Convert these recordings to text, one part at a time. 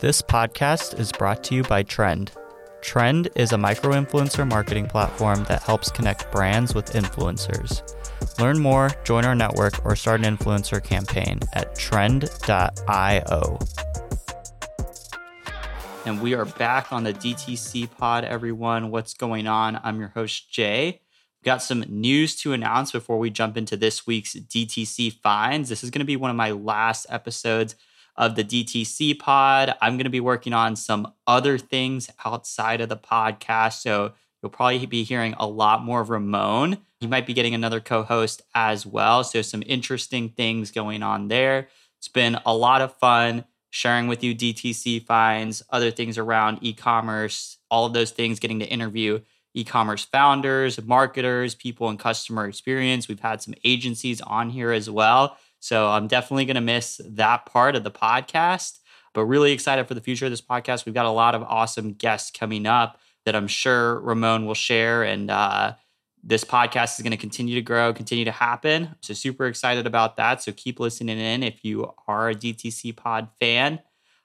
This podcast is brought to you by Trend. Trend is a micro influencer marketing platform that helps connect brands with influencers. Learn more, join our network, or start an influencer campaign at trend.io. And we are back on the DTC pod, everyone. What's going on? I'm your host, Jay. We've got some news to announce before we jump into this week's DTC finds. This is going to be one of my last episodes of the DTC pod. I'm going to be working on some other things outside of the podcast. So you'll probably be hearing a lot more of Ramon. He might be getting another co host as well. So, some interesting things going on there. It's been a lot of fun sharing with you DTC finds, other things around e commerce, all of those things, getting to interview e commerce founders, marketers, people in customer experience. We've had some agencies on here as well. So I'm definitely going to miss that part of the podcast, but really excited for the future of this podcast. We've got a lot of awesome guests coming up that I'm sure Ramon will share. And uh, this podcast is going to continue to grow, continue to happen. So super excited about that. So keep listening in if you are a DTC pod fan.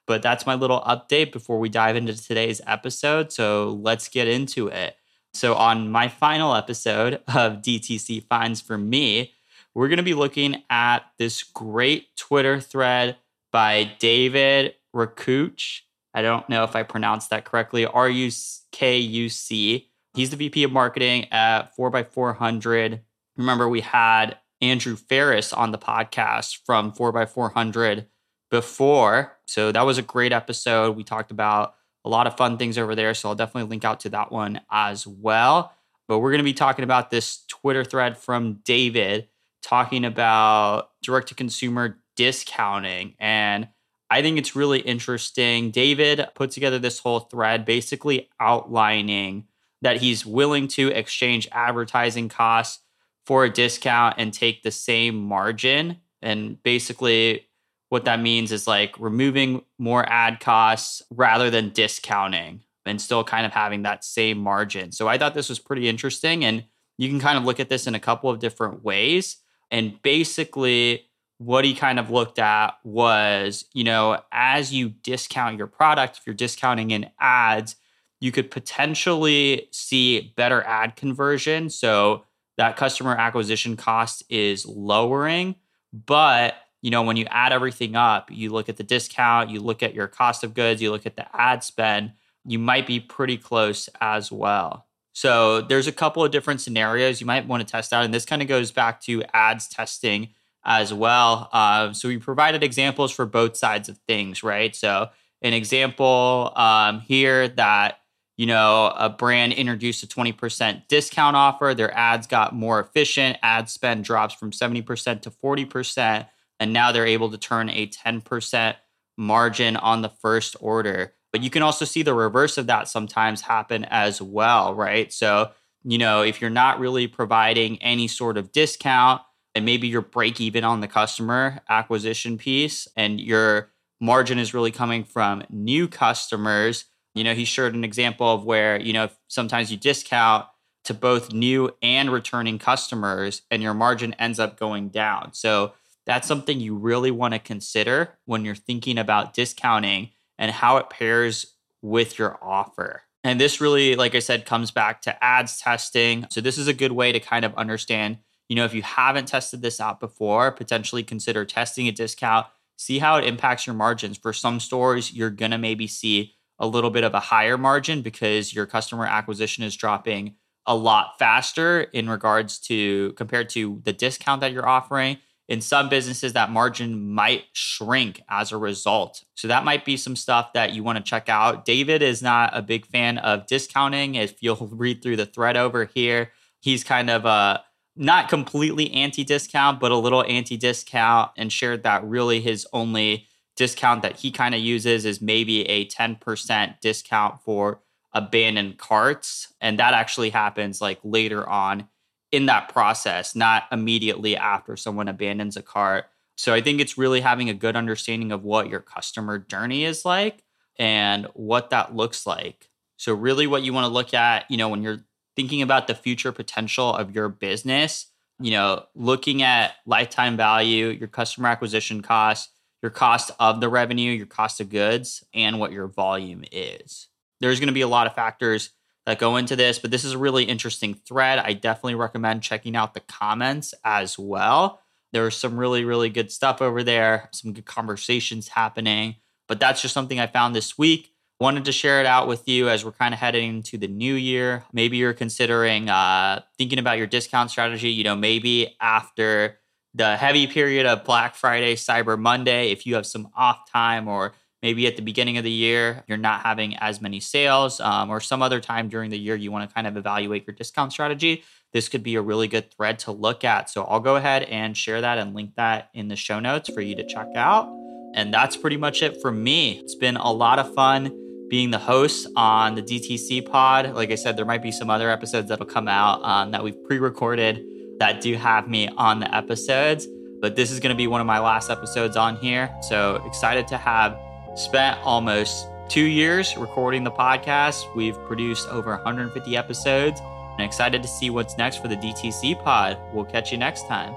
But that's my little update before we dive into today's episode. So let's get into it. So, on my final episode of DTC Finds for me, we're going to be looking at this great Twitter thread by David Rakuc. I don't know if I pronounced that correctly. R U K U C. He's the VP of marketing at 4x400. Remember, we had Andrew Ferris on the podcast from 4x400 before. So that was a great episode. We talked about a lot of fun things over there. So I'll definitely link out to that one as well. But we're going to be talking about this Twitter thread from David talking about direct to consumer discounting. And I think it's really interesting. David put together this whole thread basically outlining that he's willing to exchange advertising costs for a discount and take the same margin. And basically, what that means is like removing more ad costs rather than discounting and still kind of having that same margin. So I thought this was pretty interesting. And you can kind of look at this in a couple of different ways. And basically, what he kind of looked at was, you know, as you discount your product, if you're discounting in ads, you could potentially see better ad conversion. So that customer acquisition cost is lowering. But, you know, when you add everything up, you look at the discount, you look at your cost of goods, you look at the ad spend, you might be pretty close as well. So there's a couple of different scenarios you might want to test out. And this kind of goes back to ads testing as well. Uh, so we provided examples for both sides of things, right? So an example um, here that you know a brand introduced a 20% discount offer their ads got more efficient ad spend drops from 70% to 40% and now they're able to turn a 10% margin on the first order but you can also see the reverse of that sometimes happen as well, right? So, you know, if you're not really providing any sort of discount and maybe you're break even on the customer acquisition piece and your margin is really coming from new customers, you know, he showed an example of where, you know, sometimes you discount to both new and returning customers and your margin ends up going down. So, that's something you really want to consider when you're thinking about discounting and how it pairs with your offer. And this really, like I said, comes back to ads testing. So, this is a good way to kind of understand, you know, if you haven't tested this out before, potentially consider testing a discount, see how it impacts your margins. For some stores, you're going to maybe see a little bit of a higher margin because your customer acquisition is dropping a lot faster in regards to compared to the discount that you're offering in some businesses that margin might shrink as a result. So that might be some stuff that you want to check out. David is not a big fan of discounting. If you'll read through the thread over here he's kind of a not completely anti-discount but a little anti-discount and shared that really his only discount that he kind of uses is maybe a 10% discount for abandoned carts. And that actually happens like later on in that process, not immediately after someone abandons a cart. So I think it's really having a good understanding of what your customer journey is like and what that looks like. So really what you want to look at, you know, when you're thinking about the future potential of your business, you know, looking at lifetime value, your customer acquisition costs, your cost of the revenue, your cost of goods, and what your volume is. There's going to be a lot of factors that go into this, but this is a really interesting thread. I definitely recommend checking out the comments as well. There's some really, really good stuff over there, some good conversations happening. But that's just something I found this week. Wanted to share it out with you as we're kind of heading into the new year. Maybe you're considering uh, thinking about your discount strategy. You know, maybe after the heavy period of Black Friday, Cyber Monday, if you have some off time, or maybe at the beginning of the year, you're not having as many sales, um, or some other time during the year, you want to kind of evaluate your discount strategy. This could be a really good thread to look at. So I'll go ahead and share that and link that in the show notes for you to check out. And that's pretty much it for me. It's been a lot of fun being the host on the DTC pod. Like I said, there might be some other episodes that'll come out um, that we've pre recorded that do have me on the episodes. But this is going to be one of my last episodes on here. So excited to have spent almost two years recording the podcast. We've produced over 150 episodes and excited to see what's next for the DTC pod. We'll catch you next time.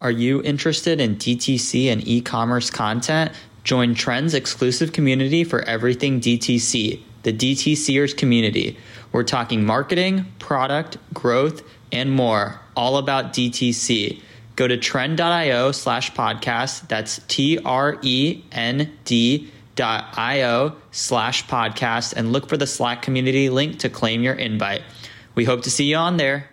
Are you interested in DTC and e commerce content? Join Trend's exclusive community for everything DTC, the DTCers community. We're talking marketing, product, growth, and more, all about DTC. Go to trend.io slash podcast. That's T R E N D dot io slash podcast and look for the Slack community link to claim your invite. We hope to see you on there.